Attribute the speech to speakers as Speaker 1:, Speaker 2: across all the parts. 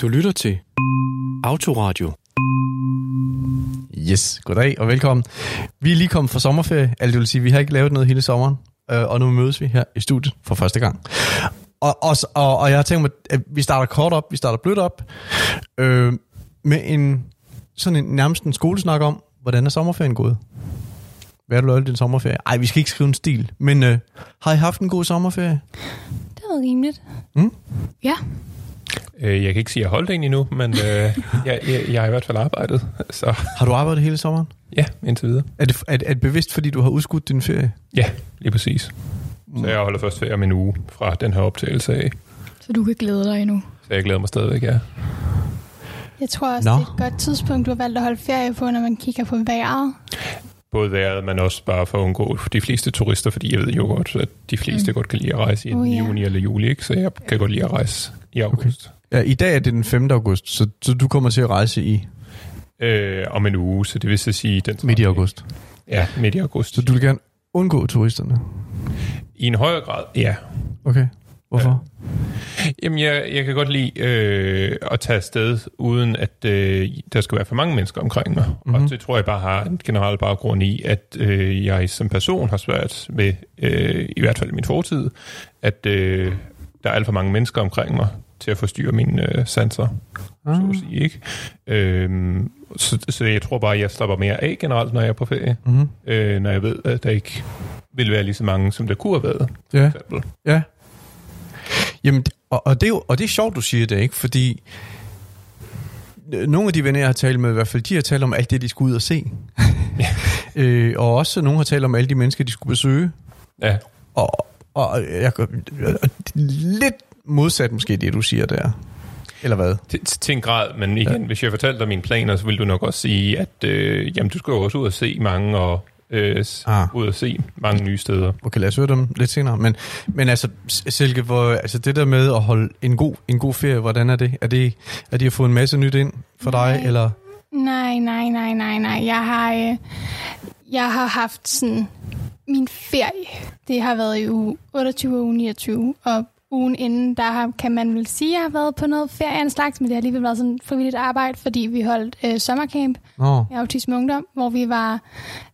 Speaker 1: Du lytter til Autoradio.
Speaker 2: Yes, goddag og velkommen. Vi er lige kommet fra sommerferie, altså det vil sige, vi har ikke lavet noget hele sommeren, øh, og nu mødes vi her i studiet for første gang. Og, og, og, og jeg har tænkt mig, at vi starter kort op, vi starter blødt op, øh, med en sådan en, nærmest en skolesnak om, hvordan er sommerferien gået? Hvad har du lavet i din sommerferie? Ej, vi skal ikke skrive en stil, men øh, har I haft en god sommerferie?
Speaker 3: Det var rimeligt.
Speaker 2: Mm?
Speaker 3: Ja.
Speaker 4: Øh, Jeg kan ikke sige, at jeg holdt en endnu, men øh, jeg, jeg, jeg har i hvert fald arbejdet. Så
Speaker 2: Har du arbejdet hele sommeren?
Speaker 4: ja, indtil videre.
Speaker 2: Er det, er, er det bevidst, fordi du har udskudt din ferie?
Speaker 4: Ja, lige præcis. Så jeg holder først ferie om en uge fra den her optagelse af.
Speaker 3: Så du kan glæde dig endnu.
Speaker 4: Så jeg glæder mig stadigvæk, ja.
Speaker 3: Jeg tror også,
Speaker 2: Nå.
Speaker 3: det er et godt tidspunkt, du har valgt at holde ferie på, når man kigger på vejret.
Speaker 4: Både vejret, men også bare for at undgå de fleste turister, fordi jeg ved jo godt, at de fleste mm. godt kan lide at rejse i
Speaker 3: Oh, ja.
Speaker 4: juni eller juli, ikke? så jeg kan godt lide at rejse i august.
Speaker 2: Ja, i dag er det den 5. august, så, så du kommer til at rejse i
Speaker 4: Okay. Øh, om en uge, så det vil så sige... Den
Speaker 2: midt i august.
Speaker 4: Ja, midt i august.
Speaker 2: Så du vil gerne undgå turisterne?
Speaker 4: I en højere grad, ja.
Speaker 2: Okay. Hvorfor?
Speaker 4: Jamen, jeg, jeg kan godt lide øh, at tage afsted, uden at øh, der skal være for mange mennesker omkring mig. Mm-hmm. Og det tror jeg bare har en generel baggrund i, at øh, jeg som person har svært med, øh, i hvert fald i min fortid, at øh, der er alt for mange mennesker omkring mig til at forstyrre mine øh, sanser,
Speaker 2: Ah.
Speaker 4: så at sige, ikke? Øhm, så, så jeg tror bare, at jeg slapper mere af generelt, når jeg er på ferie,
Speaker 2: Mm-hmm.
Speaker 4: øh, når jeg ved, at der ikke vil være lige så mange, som der kunne have været.
Speaker 2: Ja,
Speaker 4: For eksempel.
Speaker 2: ja. Jamen, og, og, det er jo, og det er sjovt, du siger det, ikke? Fordi nogle af de venner, jeg har talt med, i hvert fald, de har talt om alt det, de skulle ud og se. øh, og også nogle har talt om alle de mennesker, de skulle besøge.
Speaker 4: Ja,
Speaker 2: Og, og jeg, og lidt modsat måske det, du siger der. Eller hvad?
Speaker 4: Til, til en grad, men igen, ja. hvis jeg fortalte dig mine planer, så ville du nok også sige, at øh, jamen, du skal jo også ud og se mange, og øh,
Speaker 2: Ah.
Speaker 4: ud og se mange nye steder.
Speaker 2: Okay, lad os høre dem lidt senere. Men, men altså, Silke, hvor, altså det der med at holde en god, en god ferie, hvordan er det? Er det, er det at få en masse nyt ind for dig,
Speaker 3: Nej.
Speaker 2: eller?
Speaker 3: Nej, nej, nej, nej, nej. Jeg har, øh, jeg har haft sådan... Min ferie, det har været i uge 28 og uge 29, og ugen inden, der har, kan man vel sige, at jeg har været på noget ferie af en slags, men det har alligevel været sådan frivilligt arbejde, fordi vi holdt øh, sommercamp
Speaker 2: Nå,
Speaker 3: i Autisme Ungdom, hvor vi var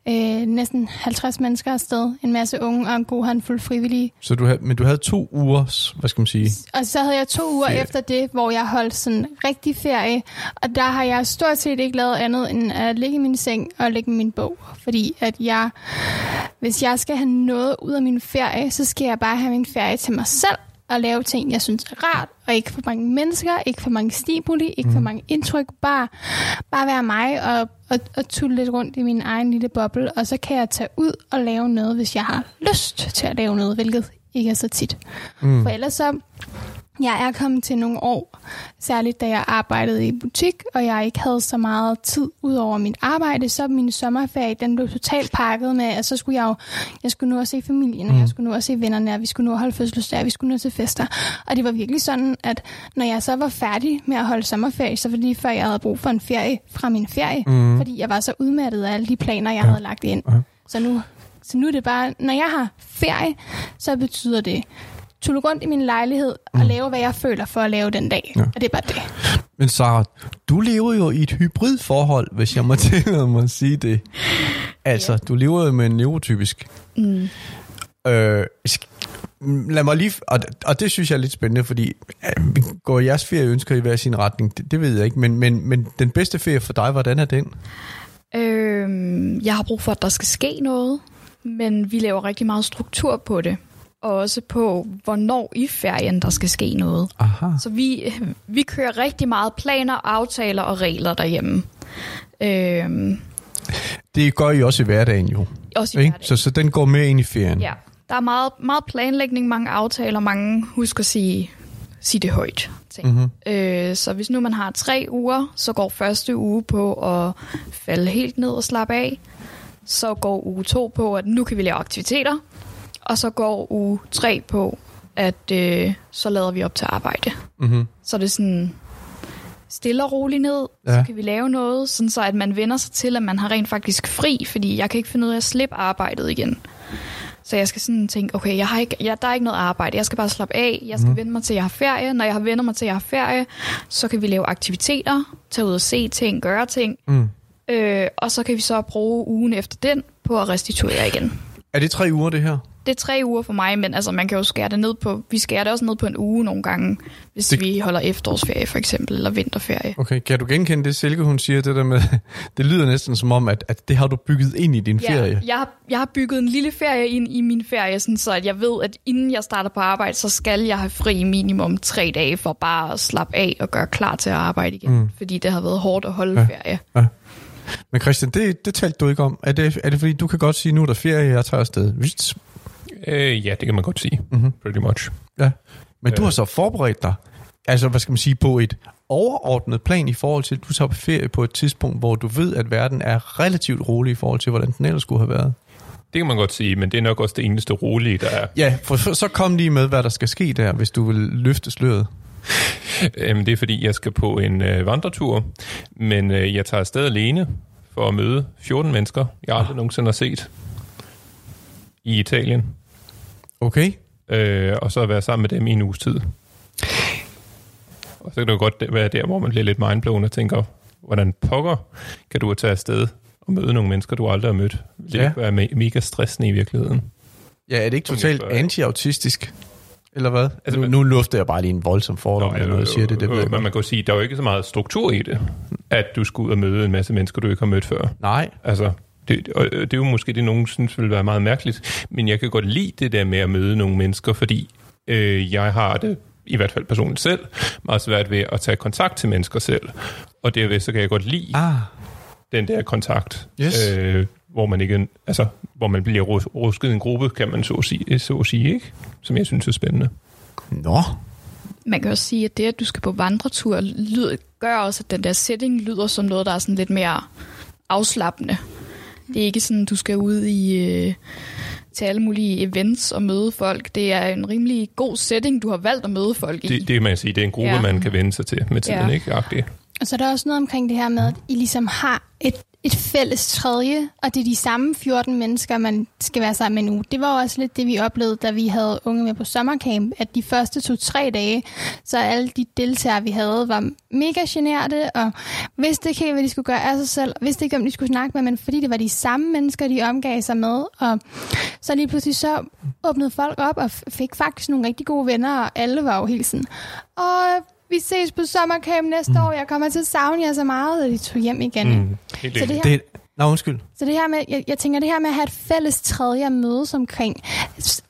Speaker 3: øh, næsten 50 mennesker afsted, en masse unge og en god håndfuld frivillige.
Speaker 2: så du havde, men du havde to ugers, hvad skal man sige?
Speaker 3: Og så havde jeg to uger
Speaker 2: Ferie.
Speaker 3: efter det, hvor jeg holdt sådan rigtig ferie. Og der har jeg stort set ikke lavet andet end at ligge i min seng og lægge min bog. Fordi at jeg, hvis jeg skal have noget ud af min ferie, så skal jeg bare have min ferie til mig selv og lave ting, jeg synes er rart, og ikke for mange mennesker, ikke for mange stimuli, ikke for mange indtryk, bare, bare være mig og, og, og tulle lidt rundt i min egen lille boble, og så kan jeg tage ud og lave noget, hvis jeg har lyst til at lave noget, hvilket ikke er så tit. Mm. For ellers så, jeg er kommet til nogle år, særligt da jeg arbejdede i butik, og jeg ikke havde så meget tid ud over mit arbejde, så min sommerferie, den blev totalt pakket med, at så skulle jeg jo, jeg skulle nu også se familien, og jeg skulle nu også se vennerne, og vi skulle nu holde fødselsdag, og vi skulle nu til fester. Og det var virkelig sådan, at når jeg så var færdig med at holde sommerferie, så var det lige før, jeg havde brug for en ferie fra min ferie, mm. fordi jeg var så udmattet af alle de planer, jeg ja. havde lagt ind.
Speaker 2: Ja.
Speaker 3: Så nu, så nu er det bare, når jeg har ferie, så betyder det tulle rundt i min lejlighed og lave, hvad jeg føler for at lave den dag.
Speaker 2: Ja.
Speaker 3: Og det er bare det.
Speaker 2: Men Sarah, du lever jo i et hybridforhold, hvis jeg må tillade mig at sige det. Altså, ja. du lever jo med en neurotypisk.
Speaker 3: Mm.
Speaker 2: Øh, lad mig lige, og, og det synes jeg er lidt spændende, fordi øh, går jeres ferie ønsker i hver sin retning, det, det ved jeg ikke, men, men, men den bedste ferie for dig, hvordan er den?
Speaker 5: Øhm, jeg har brug for, at der skal ske noget, men vi laver rigtig meget struktur på det. Og også på, hvornår i ferien der skal ske noget.
Speaker 2: Aha.
Speaker 5: Så vi, vi kører rigtig meget planer, aftaler og regler derhjemme. Øhm,
Speaker 2: Det gør I også i hverdagen jo,
Speaker 5: også i
Speaker 2: ikke?
Speaker 5: hverdagen.
Speaker 2: Så, så den går med ind i ferien.
Speaker 5: Ja, der er meget, meget planlægning, mange aftaler, mange husk at sige, sige det højt. Ting.
Speaker 2: Mm-hmm.
Speaker 5: Øh, så hvis nu man har tre uger, så går første uge på at falde helt ned og slappe af. Så går uge to på, at nu kan vi lave aktiviteter. Og så går uge tre på, at øh, så lader vi op til arbejde.
Speaker 2: Mm-hmm.
Speaker 5: Så det er sådan stille og roligt ned. Ja. så kan vi lave noget, sådan så at man vender sig til, at man har rent faktisk fri, fordi jeg kan ikke finde ud af at slippe arbejdet igen. Så jeg skal sådan tænke, okay, jeg har ikke, jeg, der er ikke noget arbejde, jeg skal bare slappe af, jeg skal mm. vende mig til, at jeg har ferie. Når jeg har vendt mig til, at jeg har ferie, så kan vi lave aktiviteter, tage ud og se ting, gøre ting.
Speaker 2: Mm.
Speaker 5: Øh, og så kan vi så bruge ugen efter den på at restituere igen.
Speaker 2: Er det tre uger, det her?
Speaker 5: Det er tre uger for mig, men altså, man kan jo skære det ned på, vi skærer det også ned på en uge nogle gange, hvis
Speaker 2: Det-
Speaker 5: vi holder efterårsferie for eksempel, eller vinterferie.
Speaker 2: Okay, kan du genkende det, Silke, hun siger, det der med, det lyder næsten som om, at, at det har du bygget ind i din ferie.
Speaker 5: jeg, har, jeg har bygget en lille ferie ind i min ferie, sådan så at jeg ved, at inden jeg starter på arbejde, så skal jeg have fri minimum tre dage for bare at slappe af og gøre klar til at arbejde igen. Mm. Fordi det har været hårdt at holde
Speaker 2: Ja.
Speaker 5: ja.
Speaker 2: Men Christian, det, det talte du ikke om. Er det, er det fordi, du kan godt sige, nu er der ferie, jeg tager afsted? Vist.
Speaker 4: Øh, ja, det kan man godt sige.
Speaker 2: Mhm.
Speaker 4: Pretty much.
Speaker 2: Ja. Men du
Speaker 4: Øh.
Speaker 2: har så forberedt dig, altså hvad skal man sige, på et overordnet plan i forhold til, at du tager på ferie på et tidspunkt, hvor du ved, at verden er relativt rolig i forhold til, hvordan den ellers skulle have været.
Speaker 4: Det kan man godt sige, men det er nok også det eneste rolige, der er.
Speaker 2: Ja, for så, så kom lige med, hvad der skal ske der, hvis du vil løfte sløret.
Speaker 4: Øhm, det er fordi, jeg skal på en øh, vandretur, men øh, jeg tager afsted alene for at møde 14 mennesker, jeg aldrig nogensinde har set i Italien,
Speaker 2: Okay?
Speaker 4: øh, og så være sammen med dem i en uges tid. Og så kan det jo godt være der, hvor man bliver lidt mindblown og tænker, hvordan pokker kan du tage afsted og møde nogle mennesker, du aldrig har mødt? Det
Speaker 2: Ja.
Speaker 4: være me- mega stressende i virkeligheden?
Speaker 2: Ja, er det ikke totalt anti-autistisk? Eller hvad? Altså, nu, nu lufter jeg bare lige en voldsom fordom, eller noget, siger det. det jeg
Speaker 4: men man kan jo sige, der er jo ikke så meget struktur i det, at du skal ud og møde en masse mennesker, du ikke har mødt før.
Speaker 2: Nej,
Speaker 4: Altså, det, og det er jo måske det, nogen synes vil være meget mærkeligt, men jeg kan godt lide det der med at møde nogle mennesker, fordi øh, jeg har det, i hvert fald personligt selv, meget svært ved at tage kontakt til mennesker selv. Og derved så kan jeg godt lide
Speaker 2: ah,
Speaker 4: den der kontakt,
Speaker 2: Yes.
Speaker 4: øh, hvor man ikke, altså, hvor man bliver rus- rusket i en gruppe, kan man så at sige, så at sige ikke? Som jeg synes er spændende.
Speaker 2: nå.
Speaker 5: Man kan også sige, at det, at du skal på vandretur, lyder, gør også, at den der setting lyder som noget, der er sådan lidt mere afslappende. Det er ikke sådan, du skal ud i øh, til alle mulige events og møde folk. Det er en rimelig god setting, du har valgt at møde folk i.
Speaker 4: Det, det kan man sige, det er en gruppe, ja.
Speaker 5: Ja.
Speaker 4: man kan vende sig til med tiden,
Speaker 5: Ja.
Speaker 4: ikke? Agtigt.
Speaker 3: Og så er der også noget omkring det her med, at I ligesom har et, et fælles tredje, og det er de samme 14 mennesker, man skal være sammen med nu. Det var også lidt det, vi oplevede, da vi havde unge med på sommercamp, at de første to-tre dage, så alle de deltagere, vi havde, var mega generte, og vidste ikke helt, hvad de skulle gøre af sig selv, vidste ikke, hvem de skulle snakke med, men fordi det var de samme mennesker, de omgav sig med, og så lige pludselig så åbnede folk op og fik faktisk nogle rigtig gode venner, og alle var jo helt sådan, og vi ses på sommercamp næste mm. år. Jeg kommer til at savne jer så meget, og de tog hjem igen. Mm.
Speaker 4: Helt
Speaker 3: Så det
Speaker 4: enig.
Speaker 3: her,
Speaker 2: Det, nå, undskyld.
Speaker 3: så det her med, jeg, jeg tænker det her med at have et fælles tredje at mødes omkring,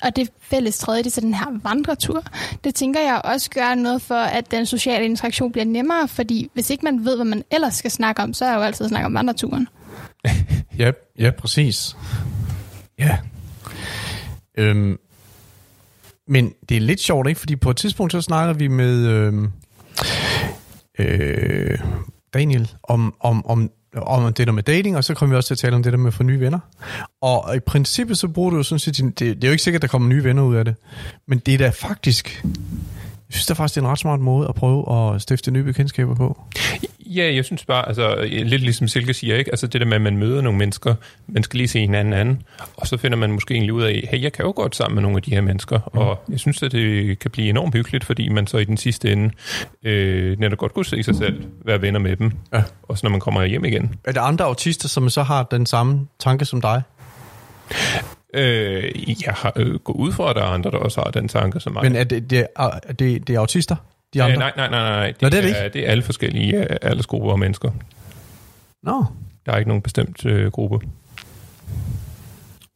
Speaker 3: og det fælles tredje, det er så den her vandretur, det tænker jeg også gør noget for, at den sociale interaktion bliver nemmere, fordi hvis ikke man ved, hvad man ellers skal snakke om, så er jeg jo altid at snakke om vandreturen.
Speaker 2: Ja, ja præcis. Ja. Øhm, men det er lidt sjovt, ikke? Fordi på et tidspunkt, så snakker vi med øhm, øh, Daniel om, om, om, om det der med dating, og så kommer vi også til at tale om det der med at få nye venner. Og i princippet, så bruger du jo sådan set, din- det, det er jo ikke sikkert, at der kommer nye venner ud af det, men det er da faktisk, jeg synes da faktisk, det er en ret smart måde at prøve at stifte nye bekendtskaber på.
Speaker 4: Ja, jeg synes bare, altså lidt ligesom Silke siger, ikke? Altså det der med, at man møder nogle mennesker, man skal lige se hinanden anden, og så finder man måske egentlig ud af, hey, jeg kan jo godt sammen med nogle af de her mennesker, mm. og jeg synes, at det kan blive enormt hyggeligt, fordi man så i den sidste ende øh, netop godt kunne se sig selv, være venner med dem,
Speaker 2: Ja.
Speaker 4: også når man kommer hjem igen.
Speaker 2: Er der andre autister, som så har den samme tanke som dig?
Speaker 4: Øh, jeg har øh, gået ud fra, at der er andre, der også har den tanke som mig.
Speaker 2: Men er det, det, er, det, det er autister? De andre?
Speaker 4: Øh, nej, nej, nej, nej. Det,
Speaker 2: Nå, det er det
Speaker 4: er, det er alle forskellige øh, aldersgrupper og mennesker.
Speaker 2: Nå,
Speaker 4: Der er ikke nogen bestemt øh, gruppe.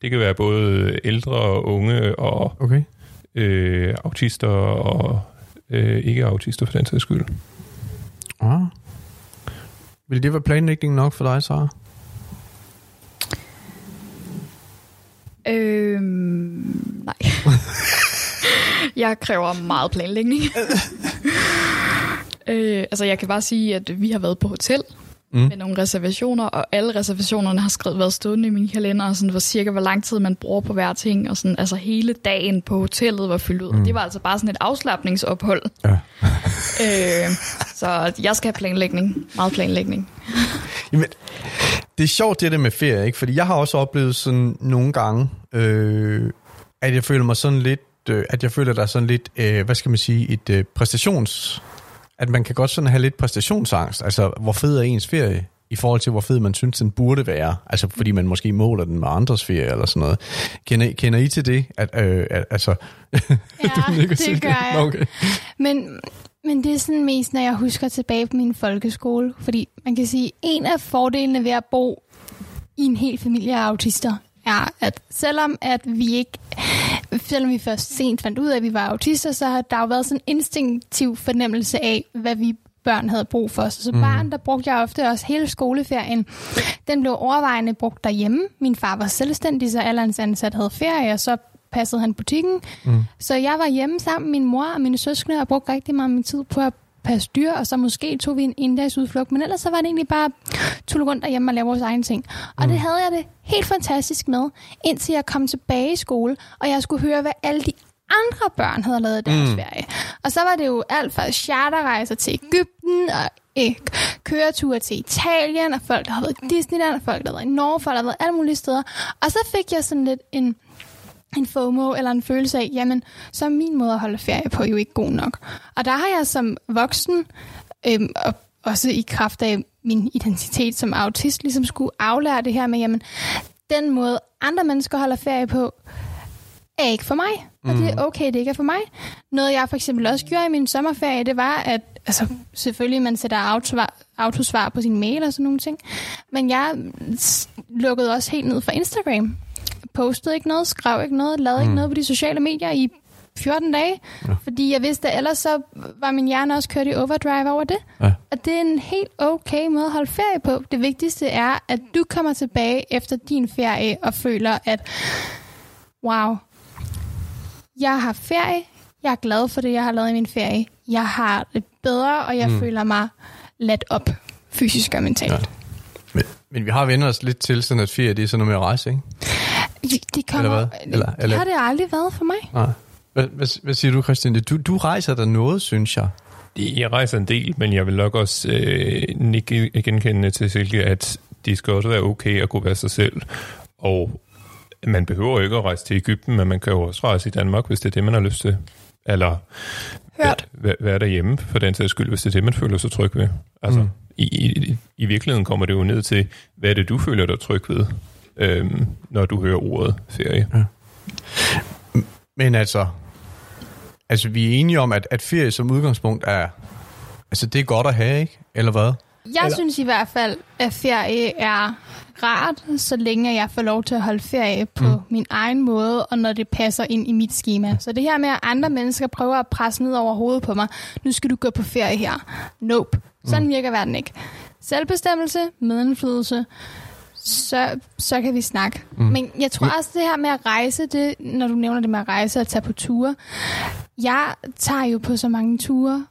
Speaker 4: Det kan være både ældre og unge og
Speaker 2: okay.
Speaker 4: øh, autister og øh, ikke-autister for den sags skyld.
Speaker 2: Ah. Vil det være planlægning nok for dig, Sara?
Speaker 5: Øhm, nej. jeg kræver meget planlægning. øh, altså, jeg kan bare sige, at vi har været på hotel
Speaker 2: Mm.
Speaker 5: med nogle reservationer, og alle reservationerne har skrevet, været stående i min kalender, og sådan, hvor cirka hvor lang tid man bruger på hver ting, og sådan, altså hele dagen på hotellet var fyldt ud. Mm. Det var altså bare sådan et afslappningsophold.
Speaker 2: Ja.
Speaker 5: øh, så jeg skal have planlægning. Meget planlægning.
Speaker 2: Jamen, det er sjovt det der med ferie, ikke? Fordi jeg har også oplevet sådan nogle gange, øh, at jeg føler mig sådan lidt, øh, at jeg føler, der er sådan lidt, øh, hvad skal man sige, et øh, præstations... At man kan godt sådan have lidt præstationsangst. Altså, hvor fed er ens ferie? I forhold til, hvor fed man synes, den burde være. Altså, fordi man måske måler den med andres ferie eller sådan noget. Kender, kender I til det? At, øh, at, altså,
Speaker 3: Ja, det
Speaker 2: til
Speaker 3: gør jeg.
Speaker 2: Okay.
Speaker 3: Men, men det er sådan mest, når jeg husker tilbage på min folkeskole. Fordi man kan sige, en af fordelene ved at bo i en hel familie af autister, er, at selvom at vi ikke, selvom vi først sent fandt ud af, at vi var autister, så har der jo været sådan en instinktiv fornemmelse af, hvad vi børn havde brug for. Så som mm. barn, der brugte jeg ofte også hele skoleferien. Den blev overvejende brugt derhjemme. Min far var selvstændig, så alle hans ansat havde ferie, og så passede han butikken. Mm. Så jeg var hjemme sammen med min mor og mine søskende og brugte rigtig meget min tid på at passe dyr, og så måske tog vi en inddagsudflugt, men ellers så var det egentlig bare tulle rundt derhjemme og lave vores egne ting. Og mm. det havde jeg det helt fantastisk med, indtil jeg kom tilbage i skole, og jeg skulle høre, hvad alle de andre børn havde lavet i deres mm. ferie. Og så var det jo alt fra charterrejser til Ægypten, og øh, køreture til Italien, og folk, der havde været i Disneyland, og folk, der havde været i Norge, folk, der havde været alle mulige steder. Og så fik jeg sådan lidt en en FOMO eller en følelse af, jamen, så er min måde at holde ferie på jo ikke god nok. Og der har jeg som voksen, øhm, og også i kraft af min identitet som autist, ligesom skulle aflære det her med, jamen, den måde andre mennesker holder ferie på, er ikke for mig. Og det er okay, det ikke er for mig. Noget jeg for eksempel også gjorde i min sommerferie, det var, at altså, selvfølgelig man sætter autosvar, autosvar på sin mail og sådan nogle ting. Men jeg lukkede også helt ned fra Instagram. Postede ikke noget, skrev ikke noget, lavede mm. ikke noget på de sociale medier i 14 dage. Ja. Fordi jeg vidste, at ellers så var min hjerne også kørt i overdrive over det.
Speaker 2: Ja.
Speaker 3: Og det er en helt okay måde at holde ferie på. Det vigtigste er, at du kommer tilbage efter din ferie og føler, at wow, jeg har ferie, jeg er glad for det, jeg har lavet i min ferie. Jeg har det bedre, og jeg mm. føler mig ladt op, fysisk og mentalt.
Speaker 2: Ja. Men, men vi har vendt os lidt til, sådan at ferie det er sådan noget med at rejse, ikke?
Speaker 3: De, de kommer,
Speaker 2: Eller hvad? Eller-
Speaker 3: det
Speaker 2: eller-
Speaker 3: har det aldrig været for mig.
Speaker 2: Nej. Hvad, hvad, hvad siger du, Christian? Du, du rejser der noget, synes jeg.
Speaker 4: Jeg rejser en del, men jeg vil nok også øh, nikke genkendende til Silke, at det skal også være okay at kunne være sig selv. Og man behøver ikke at rejse til Ægypten, men man kan jo også rejse i Danmark, hvis det er det, man har lyst til. Eller
Speaker 3: Hørt.
Speaker 4: Være, være derhjemme, for den sags skyld, hvis det er det, man føler sig tryg ved. Altså,
Speaker 2: Mm.
Speaker 4: i, i, I virkeligheden kommer det jo ned til, hvad er det, du føler dig tryg ved, øhm, når du hører ordet ferie.
Speaker 2: Men altså, altså vi er enige om, at, at ferie som udgangspunkt er, altså det er godt at have, ikke? Eller hvad?
Speaker 3: Jeg
Speaker 2: Eller...
Speaker 3: synes i hvert fald, at ferie er rart, så længe jeg får lov til at holde ferie på mm. min egen måde, og når det passer ind i mit schema. Så det her med, at andre mennesker prøver at presse ned over hovedet på mig, nu skal du gå på ferie her. Nope. Sådan mm. virker verden ikke. Selvbestemmelse, medindflydelse, så, så kan vi snakke. Mm. Men jeg tror også, det her med at rejse, det, når du nævner det med at rejse og tage på ture, jeg tager jo på så mange ture,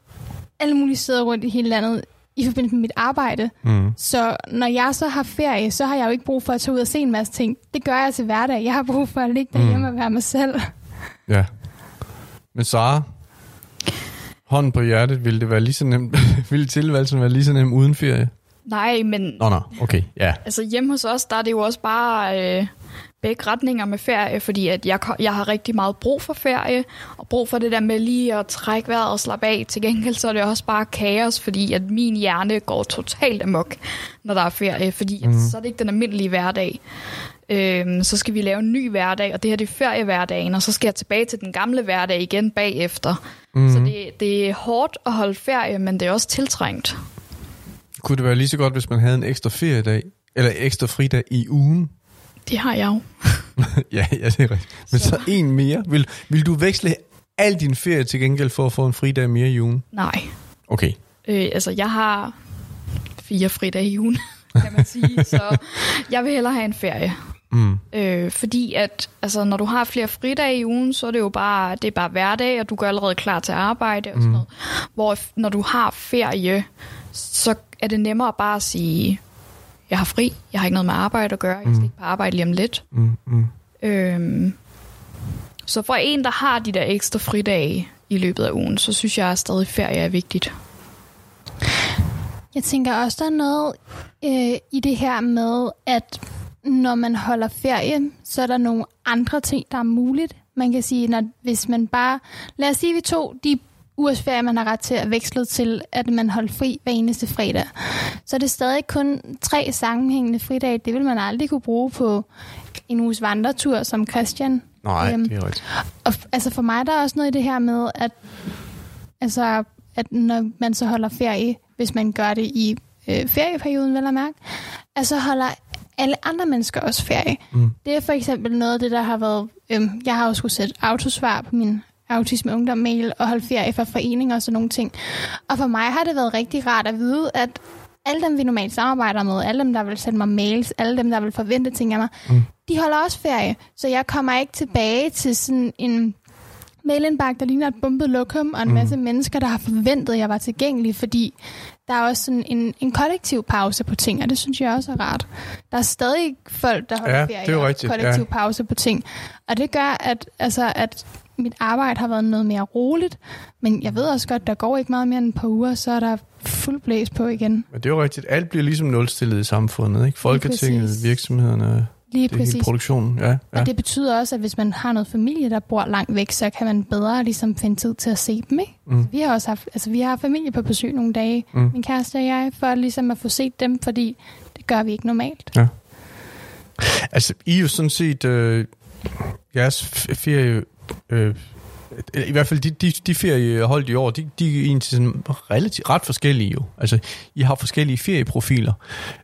Speaker 3: alle mulige steder rundt i hele landet, i forbindelse med mit arbejde.
Speaker 2: Mm.
Speaker 3: Så når jeg så har ferie, så har jeg jo ikke brug for at tage ud og se en masse ting. Det gør jeg til hverdag. Jeg har brug for at ligge derhjemme og være mig selv.
Speaker 2: Ja. Men Sara, hånden på hjertet, ville det være lige så nemt, ville tilværelsen være lige så nem uden ferie?
Speaker 5: Nej, men
Speaker 2: Nå, nå, okay, ja.
Speaker 5: altså hjemme hos os, der er det jo også bare øh, begge retninger med ferie, fordi at jeg, jeg har rigtig meget brug for ferie, og brug for det der med lige at trække vejret og slappe af. Til gengæld så er det også bare kaos, fordi at min hjerne går totalt amok, når der er ferie, fordi mm. at, så er det ikke den almindelige hverdag. Øhm, så skal vi lave en ny hverdag, og det her det er feriehverdagen, og så skal jeg tilbage til den gamle hverdag igen bagefter. Mm. Så det, det er hårdt at holde ferie, men det er også tiltrængt.
Speaker 2: Kunne det være lige så godt, hvis man havde en ekstra feriedag, eller ekstra fridag i ugen?
Speaker 5: Det har jeg jo.
Speaker 2: ja, ja, det er rigtigt. Men så, så en mere. Vil, vil du veksle al din ferie til gengæld for at få en fridag mere i ugen?
Speaker 5: Nej.
Speaker 2: Okay.
Speaker 5: Øh, altså, jeg har fire fridage i ugen, kan man sige. så jeg vil hellere have en ferie.
Speaker 2: Mm.
Speaker 5: Øh, fordi at altså, når du har flere fridage i ugen, så er det jo bare, det er bare hverdag, og du går allerede klar til arbejde og sådan noget. Hvor når du har ferie, så er det nemmere bare at sige, jeg har fri, jeg har ikke noget med arbejde at gøre, jeg skal ikke på arbejde lige om lidt.
Speaker 2: Mm, mm.
Speaker 5: Øhm, så for en, der har de der ekstra fridage i løbet af ugen, så synes jeg at stadig ferie er vigtigt.
Speaker 3: Jeg tænker også, der er noget øh, i det her med, at når man holder ferie, så er der nogle andre ting, der er muligt. man kan sige, når, hvis man bare... Lad os sige, at vi tog de ugers ferie, man har ret til at veksle til, at man holder fri hver eneste fredag. Så er det stadig kun tre sammenhængende fridage. Det vil man aldrig kunne bruge på en uges vandretur som Christian.
Speaker 2: Nej,
Speaker 3: Øhm,
Speaker 2: det er rigtigt.
Speaker 3: Og altså for mig der er også noget i det her med, at, altså, at når man så holder ferie, hvis man gør det i øh, ferieperioden, vel at mærke, at så holder alle andre mennesker også ferie.
Speaker 2: Mm.
Speaker 3: Det er for eksempel noget af det, der har været... Øhm, jeg har jo skulle sætte autosvar på min autisme ungdom mail og holde ferie for foreninger og sådan nogle ting. Og for mig har det været rigtig rart at vide, at alle dem, vi normalt samarbejder med, alle dem, der vil sende mig mails, alle dem, der vil forvente ting af mig,
Speaker 2: Mm.
Speaker 3: de holder også ferie. Så jeg kommer ikke tilbage til sådan en mailindbakke, der ligner et bumpet lokum, og en
Speaker 2: Mm.
Speaker 3: masse mennesker, der har forventet, at jeg var tilgængelig, fordi der er også sådan en, en kollektiv pause på ting, og det synes jeg også er rart. Der er stadig folk, der holder
Speaker 2: Ja,
Speaker 3: ferie
Speaker 2: det er rigtigt,
Speaker 3: kollektiv
Speaker 2: ja.
Speaker 3: pause på ting. Og det gør, at, altså, at mit arbejde har været noget mere roligt, men jeg ved også godt, der går ikke meget mere end et par uger, så er der fuld blæs på igen.
Speaker 2: Men det er jo rigtigt. Alt bliver ligesom nulstillet i samfundet, ikke? Folketinget, virksomhederne,
Speaker 3: Lige
Speaker 2: det hele
Speaker 3: præcis.
Speaker 2: produktionen. Ja, ja.
Speaker 3: Og det betyder også, at hvis man har noget familie, der bor langt væk, så kan man bedre ligesom finde tid til at se dem, ikke?
Speaker 2: Mm.
Speaker 3: Vi har også haft, altså vi har familie på besøg nogle dage,
Speaker 2: Mm.
Speaker 3: min kæreste og jeg, for ligesom at få set dem, fordi det gør vi ikke normalt.
Speaker 2: Altså, I er jo sådan set øh, jeres ferie... Øh, i hvert fald de, de, de ferieholdt i år, de, de er egentlig sådan relativt ret forskellige jo. Altså, I har forskellige ferieprofiler.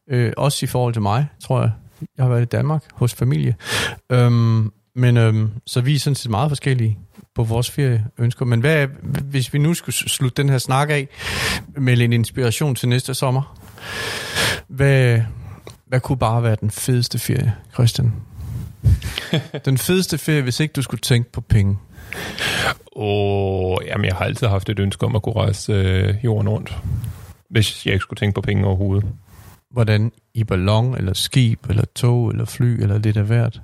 Speaker 2: Øh, også i forhold til mig, tror jeg. Jeg har været i Danmark hos familie. Øhm, men øhm, så vi er sådan set meget forskellige på vores ferieønsker. Men hvad, hvis vi nu skulle slutte den her snak af med en inspiration til næste sommer, hvad, hvad kunne bare være den fedeste ferie, Christian? den fedeste ferie, hvis ikke du skulle tænke på penge.
Speaker 4: Åh, jamen, jeg har altid haft et ønske om at kunne rejse øh, jorden rundt. Hvis jeg ikke skulle tænke på penge overhovedet.
Speaker 2: Hvordan i ballon, eller skib, eller tog, eller fly, eller lidt af hvert.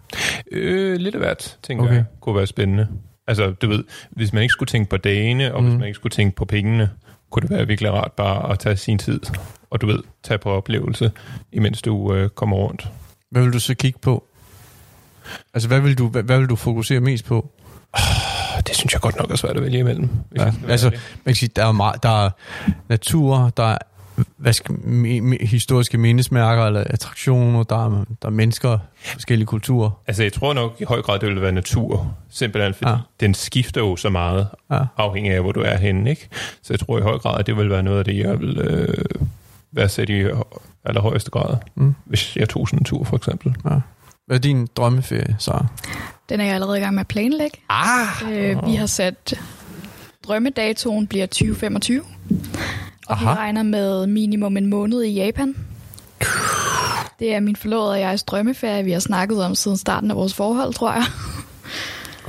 Speaker 4: Øh, lidt af hvert, tænker
Speaker 2: Okay.
Speaker 4: jeg, kunne være spændende. Altså, du ved, hvis man ikke skulle tænke på dagene, og mm.
Speaker 2: Mhm.
Speaker 4: hvis man ikke skulle tænke på pengene, kunne det være virkelig rart bare at tage sin tid, og du ved, tage på oplevelse, imens du øh, kommer rundt.
Speaker 2: Hvad vil du så kigge på? Altså, hvad vil du, hvad, hvad vil du fokusere mest på?
Speaker 4: Og det synes jeg godt nok er svært at vælge imellem.
Speaker 2: Ja,
Speaker 4: jeg
Speaker 2: altså-. Man kan sige, der er, meget, der er natur, der er hvad skal, mi, mi, historiske mindesmærker eller attraktioner, der er, der er mennesker, forskellige kulturer.
Speaker 4: altså, jeg tror nok i høj grad, det vil være natur. Simpelthen, fordi
Speaker 2: Ja.
Speaker 4: ja. den skifter jo så meget,
Speaker 2: Ja.
Speaker 4: afhængig af, hvor du er henne. Ikke? Så jeg tror i høj grad, at det vil være noget af det, jeg vil øh, værdsætte i allerhøjeste grad.
Speaker 2: Mm.
Speaker 4: Hvis jeg tog sådan en tur, for eksempel.
Speaker 2: Hvad er din drømmeferie, så?
Speaker 5: Den er jeg allerede i gang med at planlægge.
Speaker 2: Ah!
Speaker 5: Øh, vi har sat drømmedatoen bliver 2025. Og
Speaker 2: Aha.
Speaker 5: vi regner med minimum en måned i Japan. Det er min forlovede og jegs drømmeferie, vi har snakket om siden starten af vores forhold, tror jeg.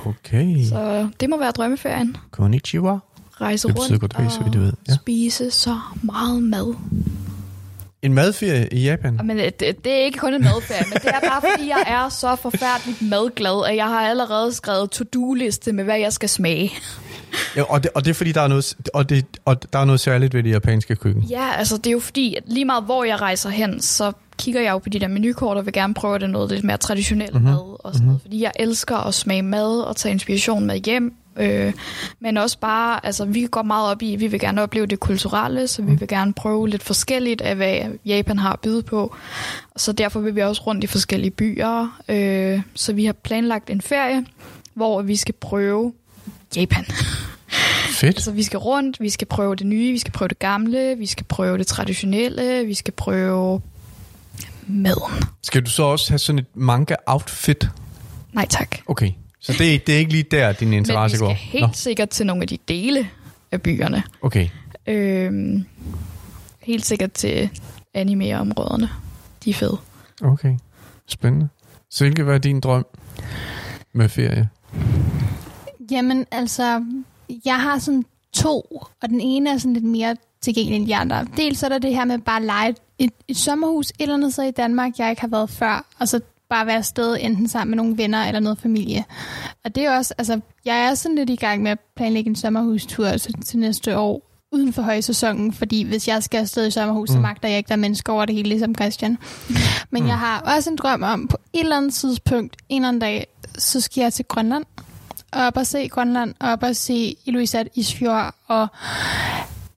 Speaker 2: Okay.
Speaker 5: Så det må være drømmeferien.
Speaker 2: Konnichiwa.
Speaker 5: Rejse rundt og.
Speaker 2: Ja.
Speaker 5: spise så meget mad.
Speaker 2: En madferie i Japan.
Speaker 5: Men det, det er ikke kun en madferie, men det er bare fordi, jeg er så forfærdeligt madglad, at jeg har allerede skrevet to-do-liste med, hvad jeg skal smage.
Speaker 2: Ja, og, det, og det er fordi, der er, noget, og det, og der er noget særligt ved det japanske køkken.
Speaker 5: Ja, altså det er jo fordi, at lige meget hvor jeg rejser hen, så kigger jeg jo på de der menukort og vil gerne prøve det noget lidt mere traditionelt
Speaker 2: Mhm.
Speaker 5: mm-hmm. mad og sådan noget. Fordi jeg elsker at smage mad og tage inspiration med hjem. Øh, men også bare, altså vi går meget op i, vi vil gerne opleve det kulturelle, så vi vil gerne prøve lidt forskelligt af, hvad Japan har at byde på. Så derfor vil vi også rundt i forskellige byer. Øh, så vi har planlagt en ferie, hvor vi skal prøve Japan.
Speaker 2: Fedt.
Speaker 5: Altså, vi skal rundt, vi skal prøve det nye, vi skal prøve det gamle, vi skal prøve det traditionelle, vi skal prøve maden.
Speaker 2: Skal du så også have sådan et manga-outfit?
Speaker 5: Nej tak.
Speaker 2: Okay. Så det, er- det er ikke lige der, din
Speaker 5: Men vi
Speaker 2: interesse
Speaker 5: skal
Speaker 2: går?
Speaker 5: helt sikkert til nogle af de dele af byerne.
Speaker 2: Okay.
Speaker 5: Øhm, helt sikkert til anime-områderne. De er fede.
Speaker 2: Okay. Spændende. Silke, hvad er din drøm med ferie?
Speaker 3: Jamen, altså, jeg har sådan to, og den ene er sådan lidt mere tilgængelig end de andre. Dels er der det her med bare at lege et, et, et sommerhus et eller andet sted i Danmark, jeg ikke har været før, og så bare være afsted enten sammen med nogle venner eller noget familie. Og det er også, altså, jeg er sådan lidt i gang med at planlægge en sommerhustur til, til næste år, uden for højsæsonen, fordi hvis jeg skal afsted i sommerhus, mm. så magter jeg ikke, der er mennesker over det hele, ligesom Christian. Men
Speaker 2: Mm.
Speaker 3: jeg har også en drøm om, på et eller andet tidspunkt, en eller anden dag, så skal jeg til Grønland op og se Grønland, op og se Iluisat Isfjord og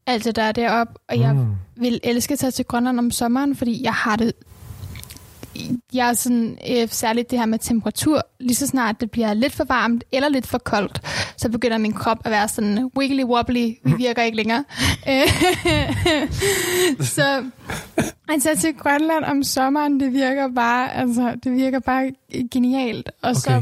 Speaker 3: alt det der er deroppe. Og jeg
Speaker 2: Mm.
Speaker 3: vil elske at tage til Grønland om sommeren, fordi jeg har det jeg er sådan, øh, særligt det her med temperatur, lige så snart det bliver lidt for varmt eller lidt for koldt, så begynder min krop at være sådan wiggly wobbly, vi virker ikke længere. Øh, så altså til Grønland om sommeren, det virker bare, altså, det virker bare genialt. Og så,
Speaker 2: Okay.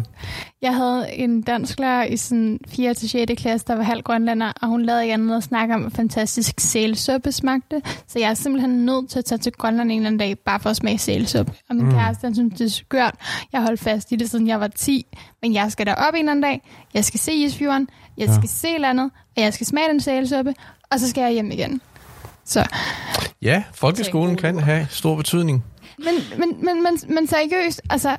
Speaker 3: jeg havde en dansklærer i sådan 4. til 6. klasse, der var halv grønlander, og hun lavede ikke andet at snakke om, hvor fantastisk sælsuppe smagte. Så jeg er simpelthen nødt til at tage til Grønland en eller anden dag, bare for at smage sælsuppe. Og min mm. kæreste, han synes, det er skørt. Jeg holdt fast i det, siden jeg var 10. Men jeg skal derop en eller anden dag. Jeg skal se Isfjorden. Jeg
Speaker 2: Ja.
Speaker 3: skal se landet. Og jeg skal smage den sælsuppe. Og så skal jeg hjem igen. Så
Speaker 2: Ja, folkeskolen kan have stor betydning.
Speaker 3: men, men, men, men, men seriøst, altså...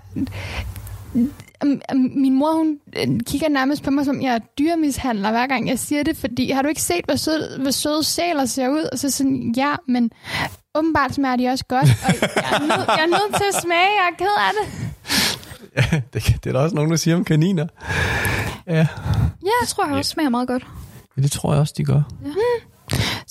Speaker 3: Min mor, hun øh, kigger nærmest på mig, som jeg er dyrmishandler, hver gang jeg siger det, fordi har du ikke set, hvor søde, hvor søde sæler ser ud? Og så sådan, ja, men åbenbart smager de også godt, og jeg er, nødt, jeg er nødt til at smage, jeg er ked af det.
Speaker 2: Ja, det, det er der også nogen, der siger om kaniner. Ja,
Speaker 5: Det tror jeg også smager meget godt.
Speaker 2: det tror jeg også, de gør.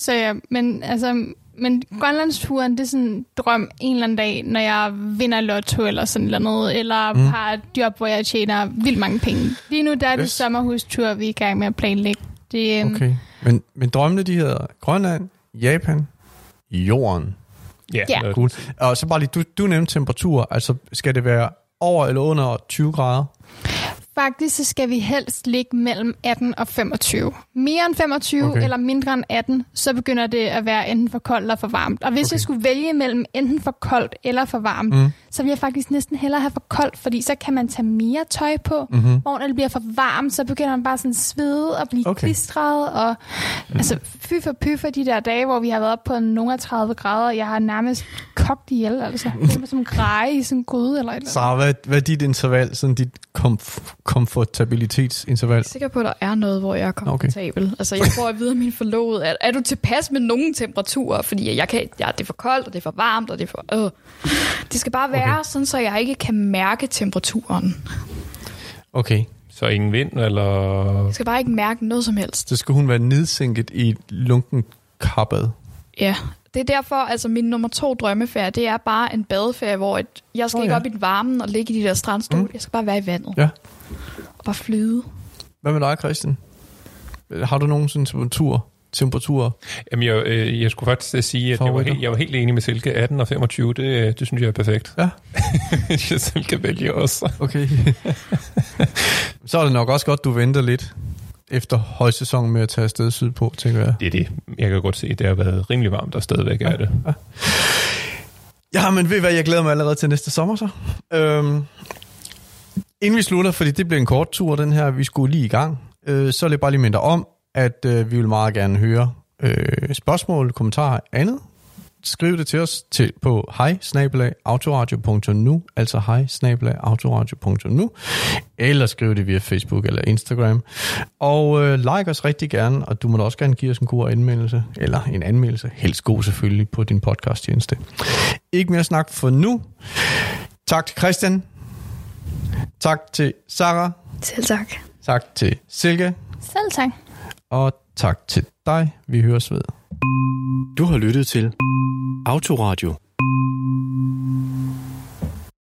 Speaker 3: Så ja, men altså... Men Grønlandsturen, det er sådan en drøm en eller anden dag, når jeg vinder lotto eller sådan noget, eller mm. har et job, hvor jeg tjener vildt mange penge. Lige nu der er det
Speaker 2: Yes.
Speaker 3: sommerhustur, vi er i gang med at planlægge. Det, øhm,
Speaker 2: Okay. Men, men drømmene, de hedder Grønland, Japan, Jorden.
Speaker 4: Ja,
Speaker 3: Ja.
Speaker 2: Cool. Og så bare lige, du, du nævnte temperatur. Altså, skal det være over eller under 20 grader?
Speaker 3: Faktisk så skal vi helst ligge mellem 18 og 25. Mere end 25
Speaker 2: Okay.
Speaker 3: eller mindre end 18, så begynder det at være enten for koldt eller for varmt. Og hvis
Speaker 2: Okay.
Speaker 3: jeg skulle vælge mellem enten for koldt eller for varmt,
Speaker 2: Mm.
Speaker 3: mm. så vil jeg faktisk næsten hellere have for koldt, fordi så kan man tage mere tøj på.
Speaker 2: Mm-hmm.
Speaker 3: Hvor når det bliver for varmt, så begynder man bare sådan svede og blive
Speaker 2: Okay.
Speaker 3: klistret. Og, altså, fy for py for de der dage, hvor vi har været op på nogle af 30 grader, og jeg har nærmest kogt ihjel. Altså. Det er som en greje i sådan en gryde eller et eller andet.
Speaker 2: Så hvad, hvad er dit interval, sådan dit komf- komfortabilitetsinterval?
Speaker 5: Jeg er sikker på, at der er noget, hvor jeg er komfortabel. Okay. Altså, jeg får at vide af min forlovede, at er du tilpas med nogle temperaturer? Fordi jeg kan, ja, det er for koldt, og det er for varmt, og det er for... Øh. Det skal bare være
Speaker 2: Okay.
Speaker 5: sådan, så jeg ikke kan mærke temperaturen.
Speaker 2: Okay,
Speaker 4: Så ingen vind, eller...
Speaker 5: Jeg skal bare ikke mærke noget som helst.
Speaker 2: så skal hun være nedsænket i et lunken kappet.
Speaker 5: Ja, det er derfor, altså min nummer to drømmeferie, det er bare en badeferie, hvor et, jeg skal oh, ikke
Speaker 2: ja.
Speaker 5: op i den varmen og ligge i de der strandstol.
Speaker 2: Mm.
Speaker 5: Jeg skal bare være i vandet.
Speaker 2: Ja.
Speaker 5: Og bare flyde.
Speaker 2: Hvad med dig, Christian? Har du nogen sådan temperatur, temperaturer?
Speaker 4: Jamen, jeg, øh, jeg skulle faktisk at sige, at jeg var, helt, jeg var helt enig med Silke. 18 og 25, det, øh, det synes jeg er perfekt.
Speaker 2: Ja.
Speaker 4: jeg selv kan vælge også.
Speaker 2: Okay. så er det nok også godt, du venter lidt efter højsæsonen med at tage afsted sydpå, tænker jeg.
Speaker 4: Det er det. Jeg kan godt se, at det har været rimelig varmt, og stadigvæk er det.
Speaker 2: Ja, men ved I hvad, jeg glæder mig allerede til næste sommer så. Øhm, inden vi slutter, fordi det bliver en kort tur, den her, vi skulle lige i gang, øh, så vil jeg bare lige minde dig om, at øh, vi vil meget gerne høre øh, spørgsmål, kommentarer, andet. Skriv det til os til, på hej autoradio.nu, altså hej autoradio.nu, eller skriv det via Facebook eller Instagram. Og øh, like os rigtig gerne, og du må da også gerne give os en god anmeldelse, eller en anmeldelse, helst god selvfølgelig, på din podcasttjeneste. Ikke mere snak for nu. Tak til Christian. Tak til Sarah.
Speaker 5: Selv tak.
Speaker 2: Tak til Silke.
Speaker 3: Selv tak.
Speaker 2: Og tak til dig. Vi høres ved.
Speaker 1: Du har lyttet til Autoradio.